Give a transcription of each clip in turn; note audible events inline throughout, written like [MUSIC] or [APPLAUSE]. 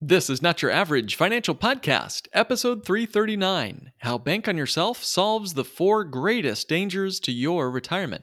This is Not Your Average Financial Podcast, episode 339 How Bank on Yourself Solves the Four Greatest Dangers to Your Retirement.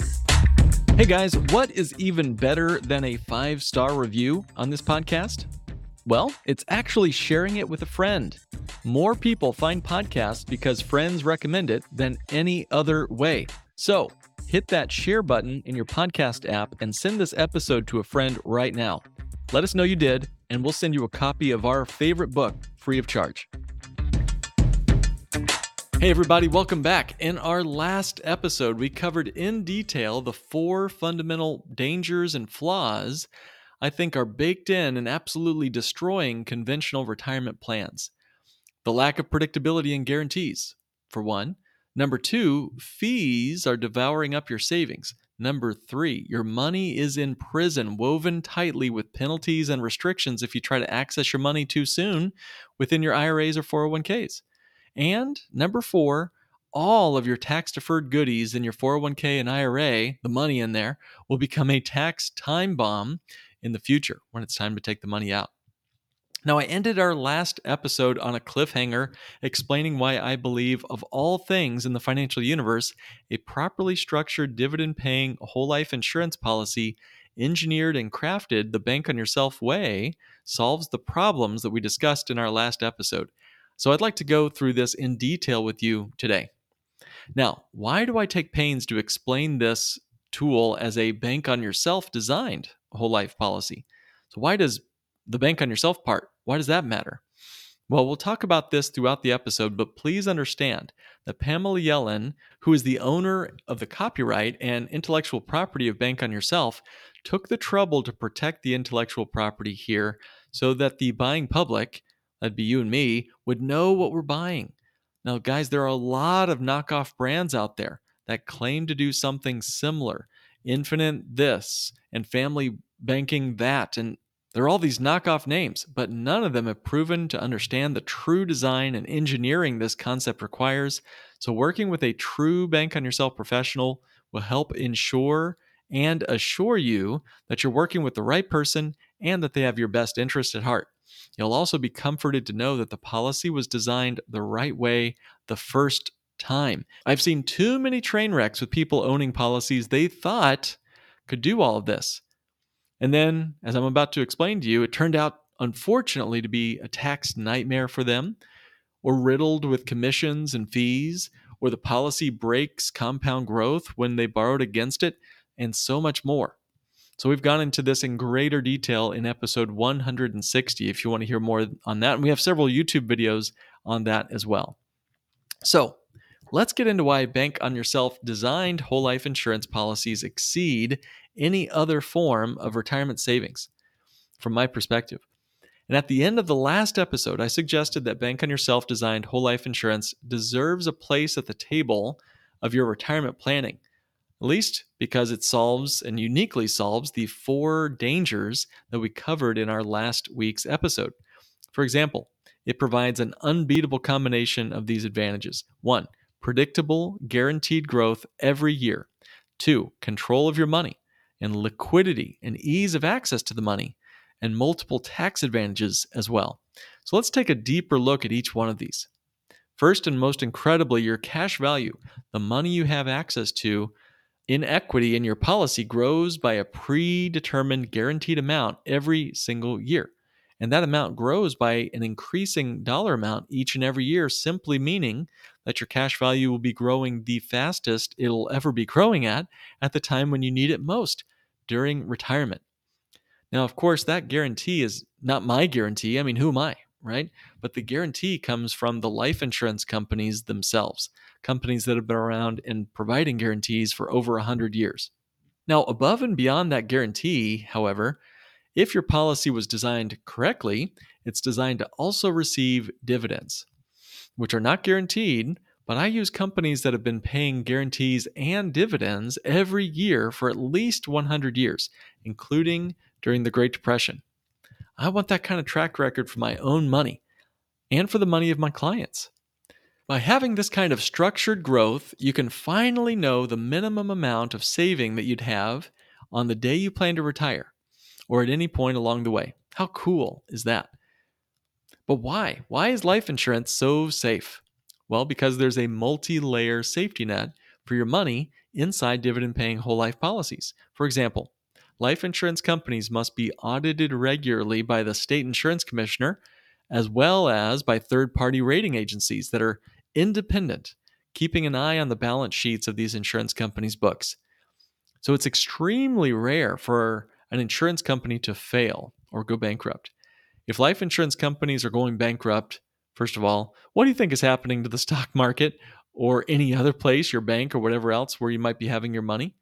Hey guys, what is even better than a five star review on this podcast? Well, it's actually sharing it with a friend. More people find podcasts because friends recommend it than any other way. So, hit that share button in your podcast app and send this episode to a friend right now. Let us know you did, and we'll send you a copy of our favorite book free of charge. Hey, everybody, welcome back. In our last episode, we covered in detail the four fundamental dangers and flaws I think are baked in and absolutely destroying conventional retirement plans. The lack of predictability and guarantees, for one. Number two, fees are devouring up your savings. Number three, your money is in prison, woven tightly with penalties and restrictions if you try to access your money too soon within your IRAs or 401ks. And number four, all of your tax deferred goodies in your 401k and IRA, the money in there, will become a tax time bomb in the future when it's time to take the money out. Now, I ended our last episode on a cliffhanger explaining why I believe, of all things in the financial universe, a properly structured dividend paying whole life insurance policy, engineered and crafted the bank on yourself way, solves the problems that we discussed in our last episode. So I'd like to go through this in detail with you today. Now, why do I take pains to explain this tool as a bank on yourself designed whole life policy? So why does the bank on yourself part, why does that matter? Well, we'll talk about this throughout the episode, but please understand that Pamela Yellen, who is the owner of the copyright and intellectual property of Bank on Yourself, took the trouble to protect the intellectual property here so that the buying public that'd be you and me, would know what we're buying. Now, guys, there are a lot of knockoff brands out there that claim to do something similar. Infinite this and family banking that. And there are all these knockoff names, but none of them have proven to understand the true design and engineering this concept requires. So, working with a true bank on yourself professional will help ensure and assure you that you're working with the right person and that they have your best interest at heart. You'll also be comforted to know that the policy was designed the right way the first time. I've seen too many train wrecks with people owning policies they thought could do all of this. And then, as I'm about to explain to you, it turned out, unfortunately, to be a tax nightmare for them, or riddled with commissions and fees, or the policy breaks compound growth when they borrowed against it, and so much more. So we've gone into this in greater detail in episode 160 if you want to hear more on that. And we have several YouTube videos on that as well. So let's get into why Bank on Yourself designed whole life insurance policies exceed any other form of retirement savings from my perspective. And at the end of the last episode, I suggested that Bank on Yourself designed whole life insurance deserves a place at the table of your retirement planning least because it solves and uniquely solves the four dangers that we covered in our last week's episode. For example, it provides an unbeatable combination of these advantages. One, predictable, guaranteed growth every year. Two, control of your money and liquidity and ease of access to the money, and multiple tax advantages as well. So let's take a deeper look at each one of these. First and most incredibly, your cash value, the money you have access to inequity in your policy grows by a predetermined guaranteed amount every single year. And that amount grows by an increasing dollar amount each and every year, simply meaning that your cash value will be growing the fastest it'll ever be growing at at the time when you need it most during retirement. Now, of course, that guarantee is not my guarantee. I mean, who am I, right? But the guarantee comes from the life insurance companies themselves companies that have been around and providing guarantees for over 100 years. Now, above and beyond that guarantee, however, If your policy was designed correctly, it's designed to also receive dividends, which are not guaranteed, but I use companies that have been paying guarantees and dividends every year for at least 100 years, including during the Great Depression. I want that kind of track record for my own money and for the money of my clients. By having this kind of structured growth, you can finally know the minimum amount of saving that you'd have on the day you plan to retire or at any point along the way. How cool is that? But why? Why is life insurance so safe? Well, because there's a multi layer safety net for your money inside dividend paying whole life policies. For example, life insurance companies must be audited regularly by the state insurance commissioner as well as by third party rating agencies that are independent, keeping an eye on the balance sheets of these insurance companies' books. So it's extremely rare for an insurance company to fail or go bankrupt. If life insurance companies are going bankrupt, first of all, what do you think is happening to the stock market or any other place, your bank or whatever else where you might be having your money?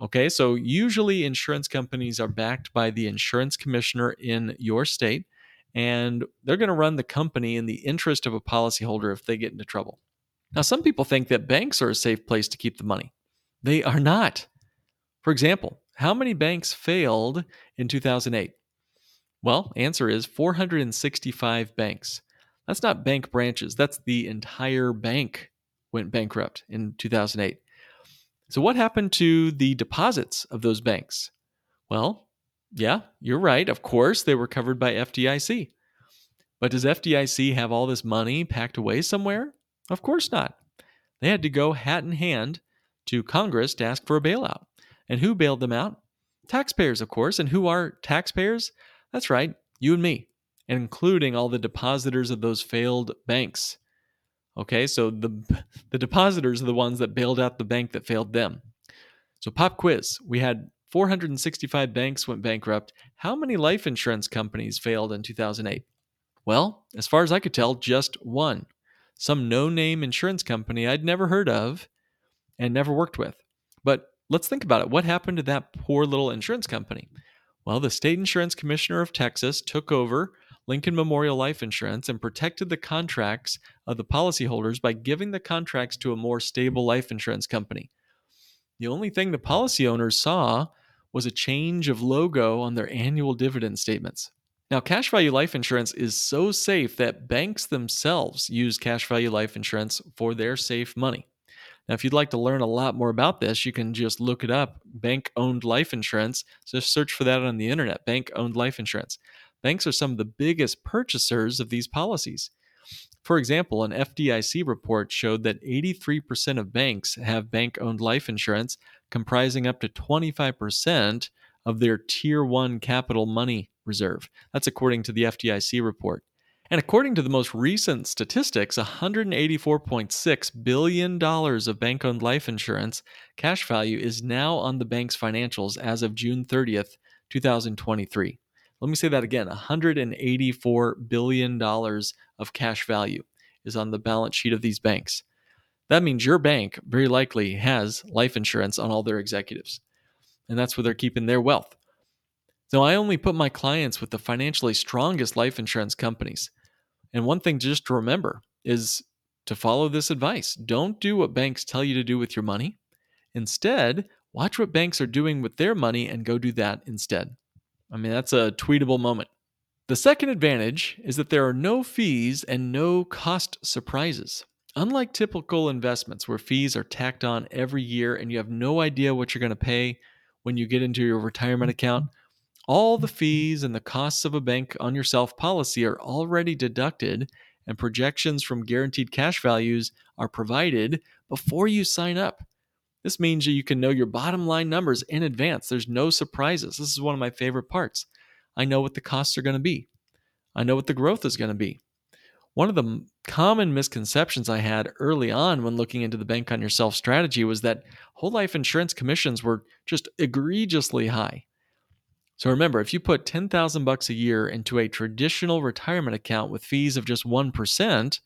Okay, so usually insurance companies are backed by the insurance commissioner in your state, and they're going to run the company in the interest of a policyholder if they get into trouble. Now, some people think that banks are a safe place to keep the money. They are not. For example, how many banks failed in 2008? Well, answer is 465 banks. That's not bank branches, that's the entire bank went bankrupt in 2008. So, what happened to the deposits of those banks? Well, yeah, you're right. Of course, they were covered by FDIC. But does FDIC have all this money packed away somewhere? Of course not. They had to go hat in hand to Congress to ask for a bailout. And who bailed them out? Taxpayers, of course. And who are taxpayers? That's right, you and me, including all the depositors of those failed banks. Okay, so the, [LAUGHS] the depositors are the ones that bailed out the bank that failed them. So, pop quiz we had 465 banks went bankrupt. How many life insurance companies failed in 2008? Well, as far as I could tell, just one. Some no name insurance company I'd never heard of and never worked with. But let's think about it. What happened to that poor little insurance company? Well, the state insurance commissioner of Texas took over Lincoln Memorial Life Insurance and protected the contracts of the policyholders by giving the contracts to a more stable life insurance company. The only thing the policy owners saw was a change of logo on their annual dividend statements. Now, cash value life insurance is so safe that banks themselves use cash value life insurance for their safe money. Now, if you'd like to learn a lot more about this, you can just look it up bank owned life insurance. Just search for that on the internet bank owned life insurance. Banks are some of the biggest purchasers of these policies. For example, an FDIC report showed that 83% of banks have bank owned life insurance, comprising up to 25% of their Tier 1 capital money reserve. That's according to the FDIC report. And according to the most recent statistics, $184.6 billion of bank owned life insurance cash value is now on the bank's financials as of June 30th, 2023. Let me say that again $184 billion of cash value is on the balance sheet of these banks. That means your bank very likely has life insurance on all their executives, and that's where they're keeping their wealth. So I only put my clients with the financially strongest life insurance companies. And one thing just to remember is to follow this advice. Don't do what banks tell you to do with your money. Instead, watch what banks are doing with their money and go do that instead. I mean, that's a tweetable moment. The second advantage is that there are no fees and no cost surprises. Unlike typical investments where fees are tacked on every year and you have no idea what you're going to pay when you get into your retirement account, all the fees and the costs of a bank on yourself policy are already deducted, and projections from guaranteed cash values are provided before you sign up. This means you can know your bottom line numbers in advance. There's no surprises. This is one of my favorite parts. I know what the costs are going to be, I know what the growth is going to be. One of the common misconceptions I had early on when looking into the bank on yourself strategy was that whole life insurance commissions were just egregiously high. So remember, if you put 10,000 bucks a year into a traditional retirement account with fees of just 1%,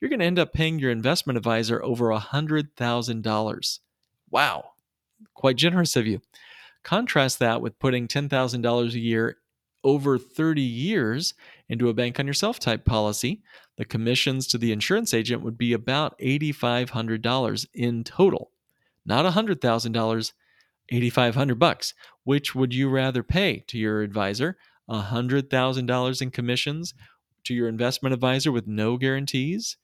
you're going to end up paying your investment advisor over $100,000. Wow. Quite generous of you. Contrast that with putting $10,000 a year over 30 years into a bank on yourself type policy, the commissions to the insurance agent would be about $8,500 in total. Not $100,000, 8500 bucks. Which would you rather pay to your advisor? $100,000 in commissions to your investment advisor with no guarantees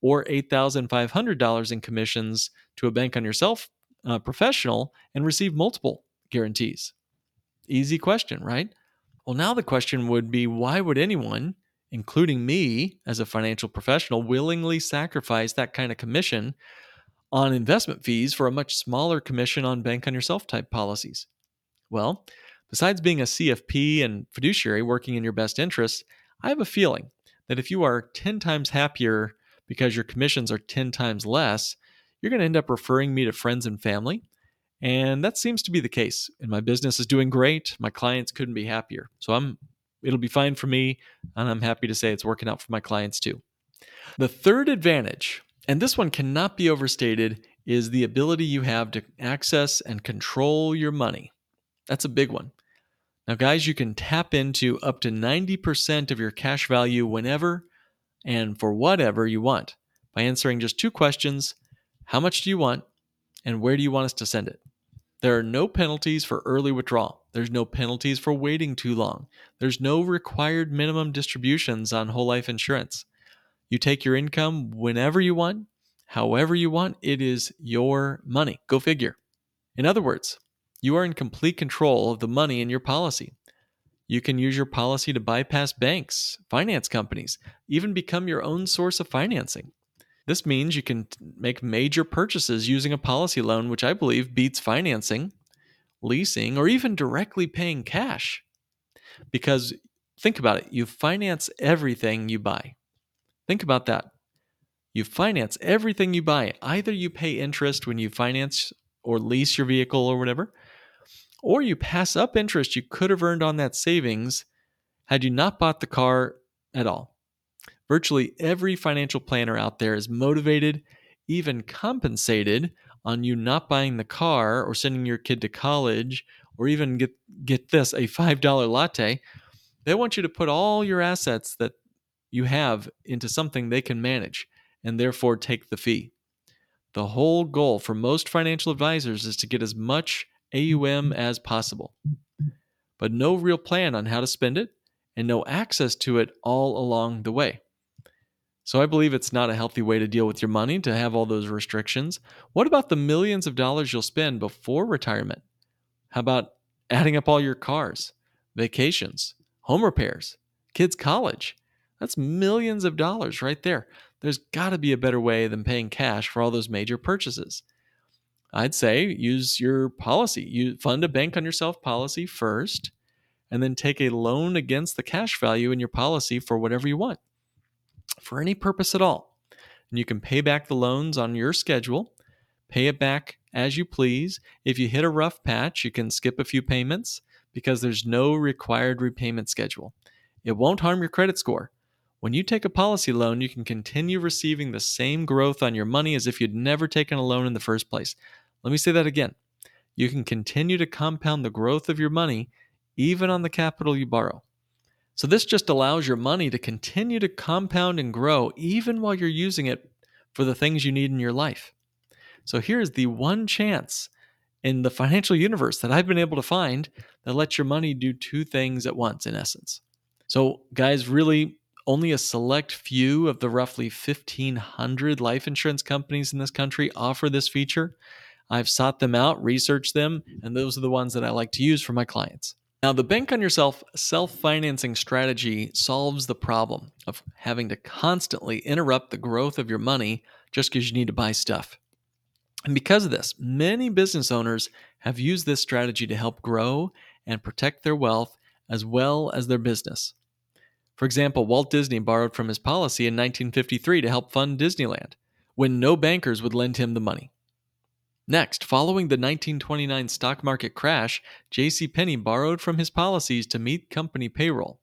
or $8,500 in commissions to a bank on yourself uh, professional and receive multiple guarantees? Easy question, right? Well, now the question would be why would anyone, including me as a financial professional, willingly sacrifice that kind of commission on investment fees for a much smaller commission on bank on yourself type policies? Well, besides being a CFP and fiduciary working in your best interests, I have a feeling that if you are 10 times happier because your commissions are 10 times less, you're going to end up referring me to friends and family. And that seems to be the case. And my business is doing great. My clients couldn't be happier. So I'm it'll be fine for me, and I'm happy to say it's working out for my clients too. The third advantage and this one cannot be overstated, is the ability you have to access and control your money. That's a big one. Now, guys, you can tap into up to 90% of your cash value whenever and for whatever you want by answering just two questions How much do you want? And where do you want us to send it? There are no penalties for early withdrawal. There's no penalties for waiting too long. There's no required minimum distributions on whole life insurance. You take your income whenever you want, however you want. It is your money. Go figure. In other words, you are in complete control of the money in your policy. You can use your policy to bypass banks, finance companies, even become your own source of financing. This means you can make major purchases using a policy loan, which I believe beats financing, leasing, or even directly paying cash. Because think about it, you finance everything you buy. Think about that. You finance everything you buy. Either you pay interest when you finance or lease your vehicle or whatever, or you pass up interest you could have earned on that savings had you not bought the car at all. Virtually every financial planner out there is motivated, even compensated on you not buying the car or sending your kid to college or even get get this a $5 latte. They want you to put all your assets that you have into something they can manage and therefore take the fee. The whole goal for most financial advisors is to get as much AUM as possible, but no real plan on how to spend it and no access to it all along the way. So I believe it's not a healthy way to deal with your money to have all those restrictions. What about the millions of dollars you'll spend before retirement? How about adding up all your cars, vacations, home repairs, kids' college? That's millions of dollars right there. There's got to be a better way than paying cash for all those major purchases. I'd say use your policy. You fund a bank on yourself policy first, and then take a loan against the cash value in your policy for whatever you want, for any purpose at all. And you can pay back the loans on your schedule, pay it back as you please. If you hit a rough patch, you can skip a few payments because there's no required repayment schedule. It won't harm your credit score. When you take a policy loan, you can continue receiving the same growth on your money as if you'd never taken a loan in the first place. Let me say that again. You can continue to compound the growth of your money even on the capital you borrow. So, this just allows your money to continue to compound and grow even while you're using it for the things you need in your life. So, here's the one chance in the financial universe that I've been able to find that lets your money do two things at once, in essence. So, guys, really only a select few of the roughly 1,500 life insurance companies in this country offer this feature. I've sought them out, researched them, and those are the ones that I like to use for my clients. Now, the Bank on Yourself self financing strategy solves the problem of having to constantly interrupt the growth of your money just because you need to buy stuff. And because of this, many business owners have used this strategy to help grow and protect their wealth as well as their business. For example, Walt Disney borrowed from his policy in 1953 to help fund Disneyland, when no bankers would lend him the money. Next, following the 1929 stock market crash, J.C. Penney borrowed from his policies to meet company payroll.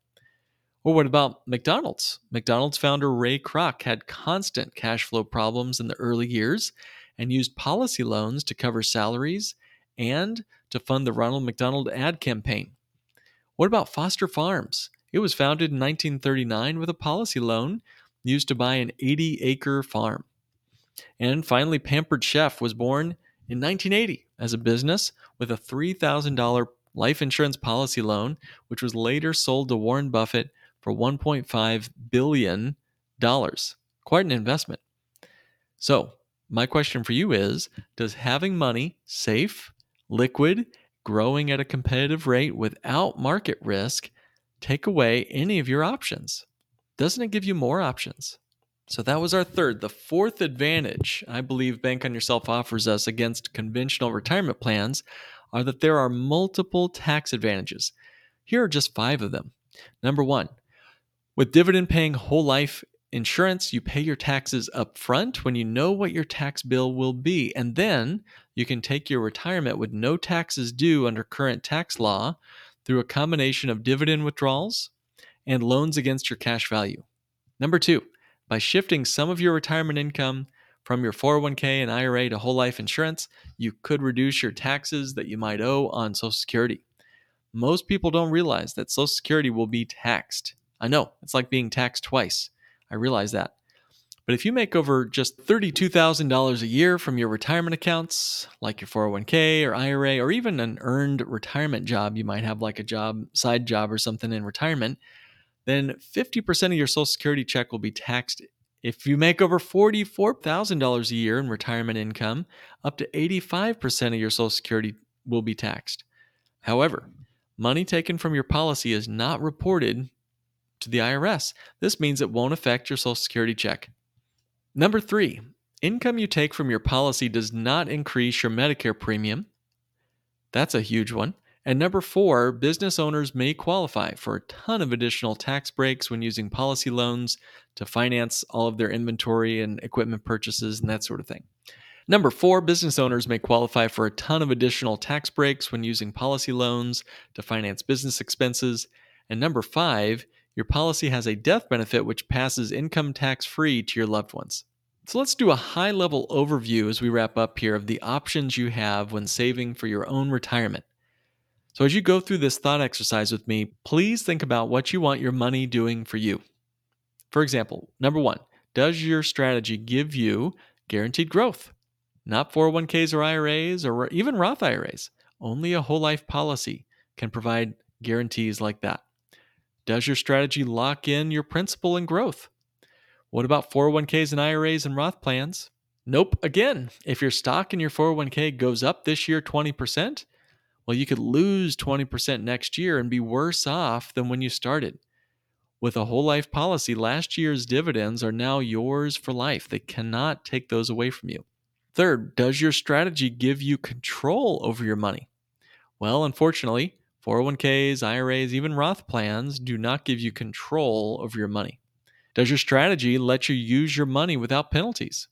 Or what about McDonald's? McDonald's founder Ray Kroc had constant cash flow problems in the early years and used policy loans to cover salaries and to fund the Ronald McDonald ad campaign. What about Foster Farms? It was founded in 1939 with a policy loan used to buy an 80 acre farm. And finally, Pampered Chef was born in 1980 as a business with a $3,000 life insurance policy loan, which was later sold to Warren Buffett for $1.5 billion. Quite an investment. So, my question for you is Does having money safe, liquid, growing at a competitive rate without market risk take away any of your options? Doesn't it give you more options? So that was our third. The fourth advantage I believe Bank on Yourself offers us against conventional retirement plans are that there are multiple tax advantages. Here are just five of them. Number one, with dividend paying whole life insurance, you pay your taxes up front when you know what your tax bill will be. And then you can take your retirement with no taxes due under current tax law through a combination of dividend withdrawals and loans against your cash value. Number two, by shifting some of your retirement income from your 401k and IRA to whole life insurance, you could reduce your taxes that you might owe on Social Security. Most people don't realize that Social Security will be taxed. I know, it's like being taxed twice. I realize that. But if you make over just $32,000 a year from your retirement accounts, like your 401k or IRA, or even an earned retirement job, you might have like a job, side job or something in retirement, then 50% of your Social Security check will be taxed. If you make over $44,000 a year in retirement income, up to 85% of your Social Security will be taxed. However, money taken from your policy is not reported to the IRS. This means it won't affect your Social Security check. Number three, income you take from your policy does not increase your Medicare premium. That's a huge one. And number four, business owners may qualify for a ton of additional tax breaks when using policy loans to finance all of their inventory and equipment purchases and that sort of thing. Number four, business owners may qualify for a ton of additional tax breaks when using policy loans to finance business expenses. And number five, your policy has a death benefit which passes income tax free to your loved ones. So let's do a high level overview as we wrap up here of the options you have when saving for your own retirement. So, as you go through this thought exercise with me, please think about what you want your money doing for you. For example, number one, does your strategy give you guaranteed growth? Not 401ks or IRAs or even Roth IRAs. Only a whole life policy can provide guarantees like that. Does your strategy lock in your principal and growth? What about 401ks and IRAs and Roth plans? Nope. Again, if your stock in your 401k goes up this year 20%, well, you could lose 20% next year and be worse off than when you started. With a whole life policy, last year's dividends are now yours for life. They cannot take those away from you. Third, does your strategy give you control over your money? Well, unfortunately, 401ks, IRAs, even Roth plans do not give you control over your money. Does your strategy let you use your money without penalties?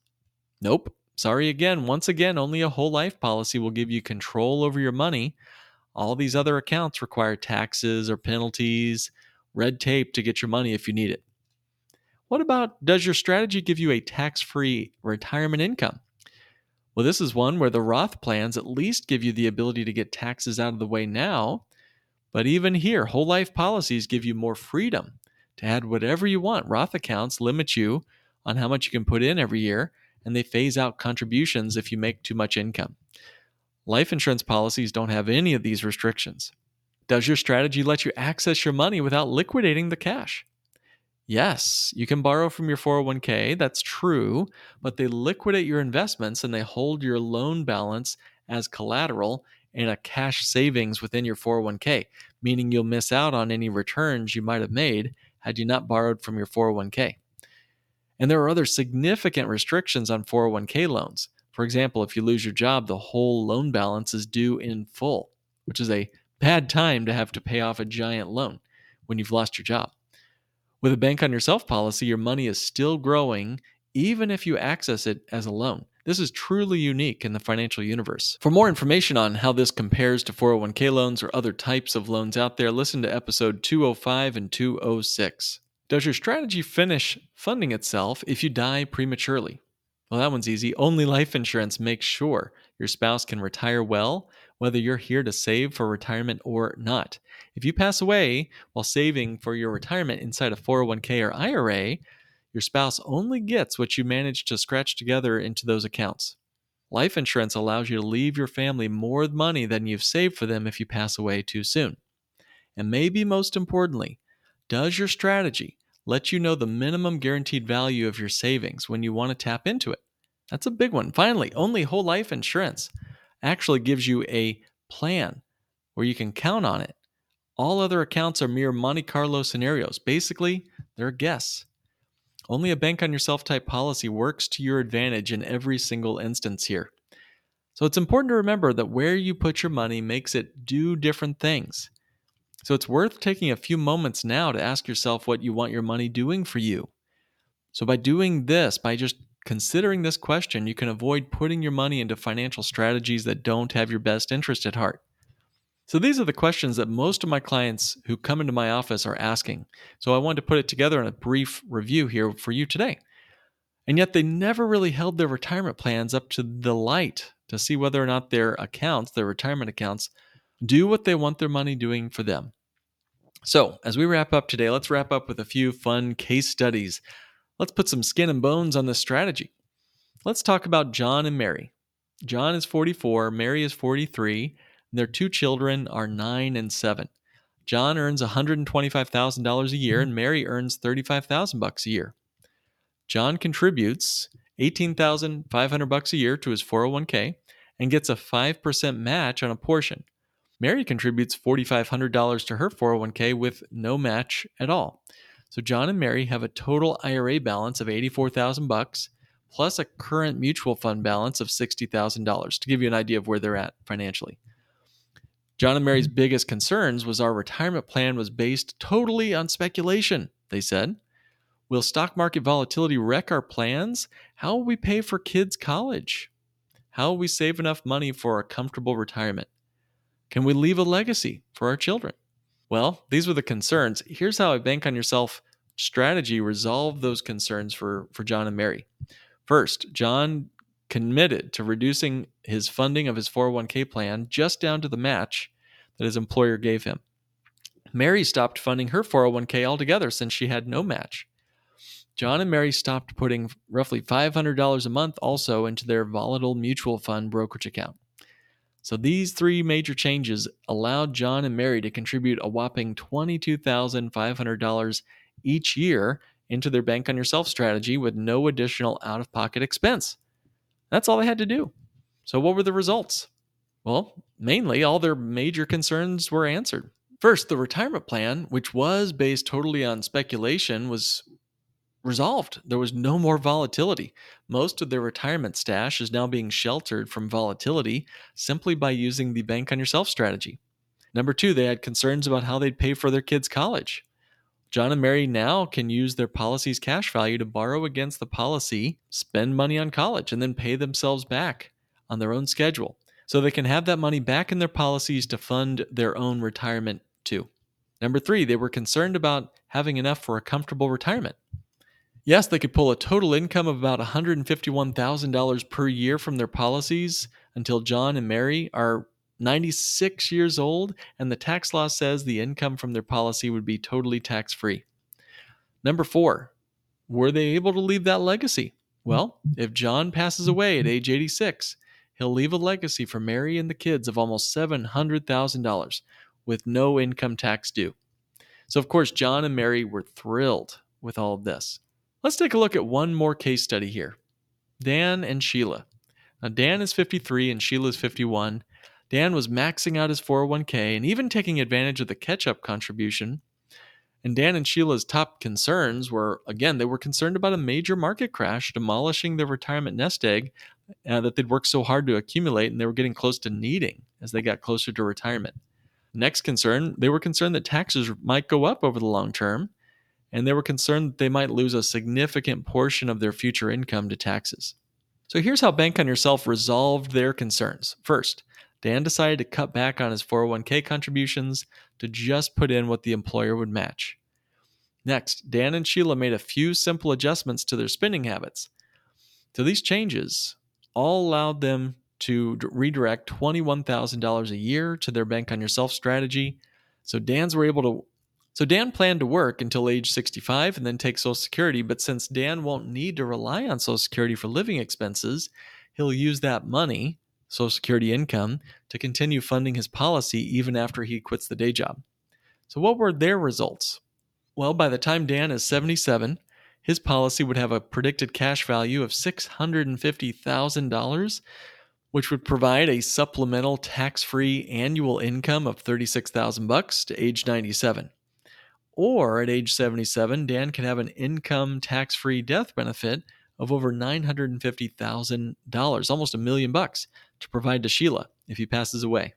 Nope. Sorry again. Once again, only a whole life policy will give you control over your money. All these other accounts require taxes or penalties, red tape to get your money if you need it. What about does your strategy give you a tax free retirement income? Well, this is one where the Roth plans at least give you the ability to get taxes out of the way now. But even here, whole life policies give you more freedom to add whatever you want. Roth accounts limit you on how much you can put in every year, and they phase out contributions if you make too much income. Life insurance policies don't have any of these restrictions. Does your strategy let you access your money without liquidating the cash? Yes, you can borrow from your 401k, that's true, but they liquidate your investments and they hold your loan balance as collateral and a cash savings within your 401k, meaning you'll miss out on any returns you might have made had you not borrowed from your 401k. And there are other significant restrictions on 401k loans. For example, if you lose your job, the whole loan balance is due in full, which is a bad time to have to pay off a giant loan when you've lost your job. With a bank on yourself policy, your money is still growing even if you access it as a loan. This is truly unique in the financial universe. For more information on how this compares to 401k loans or other types of loans out there, listen to episode 205 and 206. Does your strategy finish funding itself if you die prematurely? Well, that one's easy. Only life insurance makes sure your spouse can retire well whether you're here to save for retirement or not. If you pass away while saving for your retirement inside a 401k or IRA, your spouse only gets what you managed to scratch together into those accounts. Life insurance allows you to leave your family more money than you've saved for them if you pass away too soon. And maybe most importantly, does your strategy let you know the minimum guaranteed value of your savings when you want to tap into it? That's a big one. Finally, only whole life insurance actually gives you a plan where you can count on it. All other accounts are mere Monte Carlo scenarios. Basically, they're guess. Only a bank on yourself type policy works to your advantage in every single instance here. So it's important to remember that where you put your money makes it do different things. So it's worth taking a few moments now to ask yourself what you want your money doing for you. So by doing this, by just considering this question, you can avoid putting your money into financial strategies that don't have your best interest at heart. So these are the questions that most of my clients who come into my office are asking. So I wanted to put it together in a brief review here for you today. And yet they never really held their retirement plans up to the light to see whether or not their accounts, their retirement accounts, do what they want their money doing for them. So, as we wrap up today, let's wrap up with a few fun case studies. Let's put some skin and bones on this strategy. Let's talk about John and Mary. John is 44, Mary is 43, their two children are nine and seven. John earns $125,000 a year mm-hmm. and Mary earns 35,000 bucks a year. John contributes 18,500 bucks a year to his 401k and gets a 5% match on a portion. Mary contributes $4,500 to her 401k with no match at all. So John and Mary have a total IRA balance of 84,000 bucks plus a current mutual fund balance of $60,000 to give you an idea of where they're at financially. John and Mary's biggest concerns was our retirement plan was based totally on speculation, they said. Will stock market volatility wreck our plans? How will we pay for kids' college? How will we save enough money for a comfortable retirement? Can we leave a legacy for our children? Well, these were the concerns. Here's how a bank on yourself strategy resolved those concerns for, for John and Mary. First, John committed to reducing his funding of his 401k plan just down to the match that his employer gave him. Mary stopped funding her 401k altogether since she had no match. John and Mary stopped putting roughly $500 a month also into their volatile mutual fund brokerage account. So these three major changes allowed John and Mary to contribute a whopping $22,500 each year into their bank on yourself strategy with no additional out of pocket expense. That's all they had to do. So, what were the results? Well, mainly all their major concerns were answered. First, the retirement plan, which was based totally on speculation, was resolved. There was no more volatility. Most of their retirement stash is now being sheltered from volatility simply by using the bank on yourself strategy. Number two, they had concerns about how they'd pay for their kids' college. John and Mary now can use their policy's cash value to borrow against the policy, spend money on college, and then pay themselves back on their own schedule. So they can have that money back in their policies to fund their own retirement too. Number three, they were concerned about having enough for a comfortable retirement. Yes, they could pull a total income of about $151,000 per year from their policies until John and Mary are 96 years old, and the tax law says the income from their policy would be totally tax free. Number four, were they able to leave that legacy? Well, if John passes away at age 86, he'll leave a legacy for Mary and the kids of almost $700,000 with no income tax due. So, of course, John and Mary were thrilled with all of this. Let's take a look at one more case study here Dan and Sheila. Now, Dan is 53 and Sheila is 51, Dan was maxing out his 401k and even taking advantage of the catch up contribution. And Dan and Sheila's top concerns were again, they were concerned about a major market crash demolishing their retirement nest egg uh, that they'd worked so hard to accumulate and they were getting close to needing as they got closer to retirement. Next concern, they were concerned that taxes might go up over the long term, and they were concerned that they might lose a significant portion of their future income to taxes. So here's how Bank on Yourself resolved their concerns. First, Dan decided to cut back on his 401k contributions to just put in what the employer would match. Next, Dan and Sheila made a few simple adjustments to their spending habits. So these changes all allowed them to redirect $21,000 a year to their bank on yourself strategy. So Dan's were able to so Dan planned to work until age 65 and then take Social Security, but since Dan won't need to rely on Social Security for living expenses, he'll use that money, Social Security income, to continue funding his policy even after he quits the day job. So what were their results? Well, by the time Dan is 77, his policy would have a predicted cash value of $650,000, which would provide a supplemental tax-free annual income of 36,000 bucks to age 97. Or at age 77, Dan could have an income tax-free death benefit of over $950,000, almost a million bucks, to provide to Sheila if he passes away.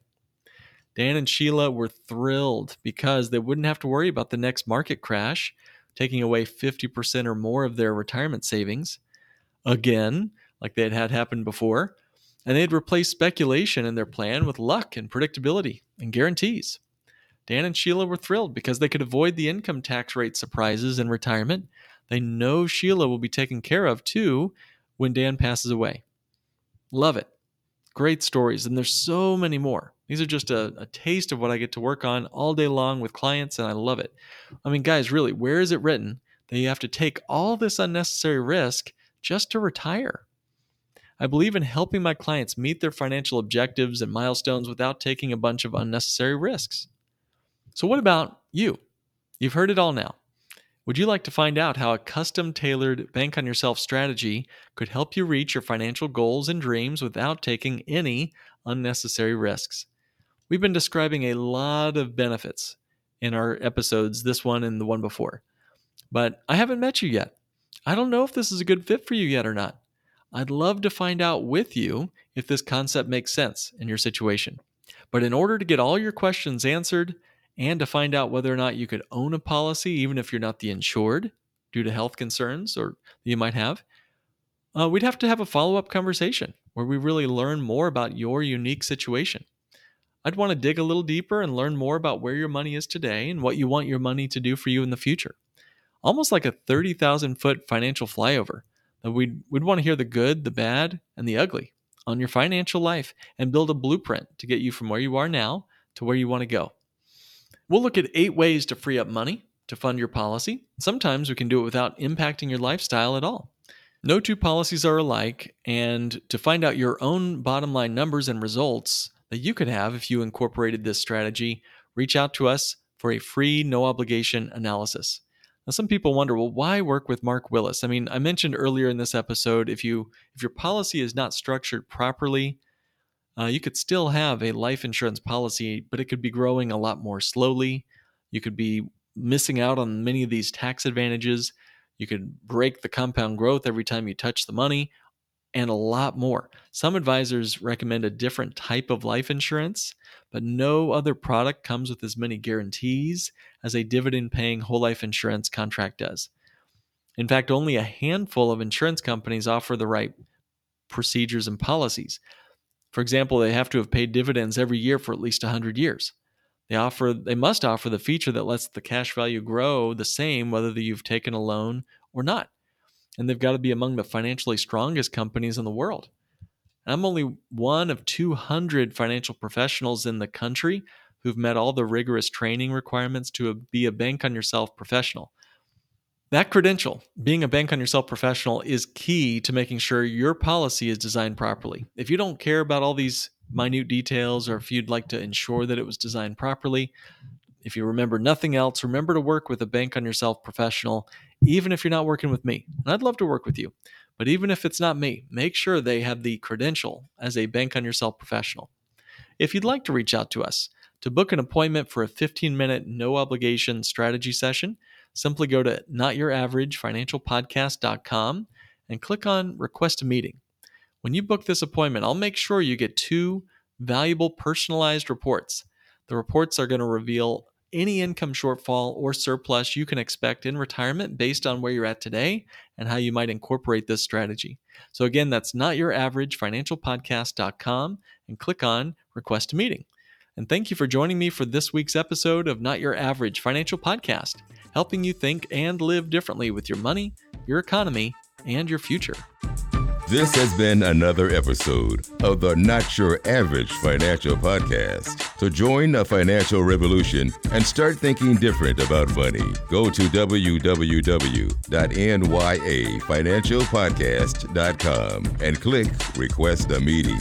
Dan and Sheila were thrilled because they wouldn't have to worry about the next market crash taking away 50% or more of their retirement savings again, like they had had happen before. And they'd replace speculation in their plan with luck and predictability and guarantees. Dan and Sheila were thrilled because they could avoid the income tax rate surprises in retirement. They know Sheila will be taken care of too when Dan passes away. Love it. Great stories, and there's so many more. These are just a, a, taste of what I get to work on all day long with clients, and I love it. I mean, guys, really, where is it written that you have to take all this unnecessary risk just to retire? I believe in helping my clients meet their financial objectives and milestones without taking a bunch of unnecessary risks. So, what about you? You've heard it all now. Would you like to find out how a custom tailored bank on yourself strategy could help you reach your financial goals and dreams without taking any unnecessary risks? We've been describing a lot of benefits in our episodes, this one and the one before. But I haven't met you yet. I don't know if this is a good fit for you yet or not. I'd love to find out with you if this concept makes sense in your situation. But in order to get all your questions answered and to find out whether or not you could own a policy, even if you're not the insured due to health concerns or you might have, uh, we'd have to have a follow up conversation where we really learn more about your unique situation. I'd want to dig a little deeper and learn more about where your money is today and what you want your money to do for you in the future. Almost like a 30,000 foot financial flyover. That we'd, we'd want to hear the good, the bad, and the ugly on your financial life and build a blueprint to get you from where you are now to where you want to go. We'll look at eight ways to free up money to fund your policy. Sometimes we can do it without impacting your lifestyle at all. No two policies are alike, and to find out your own bottom line numbers and results, that you could have if you incorporated this strategy, reach out to us for a free, no obligation analysis. Now, some people wonder, well, why work with Mark Willis? I mean, I mentioned earlier in this episode, if you if your policy is not structured properly, uh, you could still have a life insurance policy, but it could be growing a lot more slowly. You could be missing out on many of these tax advantages. You could break the compound growth every time you touch the money, and a lot more. Some advisors recommend a different type of life insurance, but no other product comes with as many guarantees as a dividend paying whole life insurance contract does. In fact, only a handful of insurance companies offer the right procedures and policies. For example, they have to have paid dividends every year for at least 100 years. They offer they must offer the feature that lets the cash value grow the same whether you've taken a loan or not and they've got to be among the financially strongest companies in the world. I'm only one of 200 financial professionals in the country who've met all the rigorous training requirements to be a bank on yourself professional. That credential, being a bank on yourself professional, is key to making sure your policy is designed properly. If you don't care about all these minute details or if you'd like to ensure that it was designed properly, if you remember nothing else, remember to work with a bank on yourself professional, even if you're not working with me. And I'd love to work with you. But even if it's not me, make sure they have the credential as a bank on yourself professional. If you'd like to reach out to us to book an appointment for a 15 minute no obligation strategy session, simply go to notyouraverageFinancialPodcast.com and click on request a meeting. When you book this appointment, I'll make sure you get two valuable personalized reports. The reports are going to reveal any income shortfall or surplus you can expect in retirement based on where you're at today and how you might incorporate this strategy. So, again, that's not your average and click on request a meeting. And thank you for joining me for this week's episode of Not Your Average Financial Podcast, helping you think and live differently with your money, your economy, and your future. This has been another episode of the Not Your Average Financial Podcast. To join a financial revolution and start thinking different about money, go to www.nyafinancialpodcast.com and click Request a Meeting.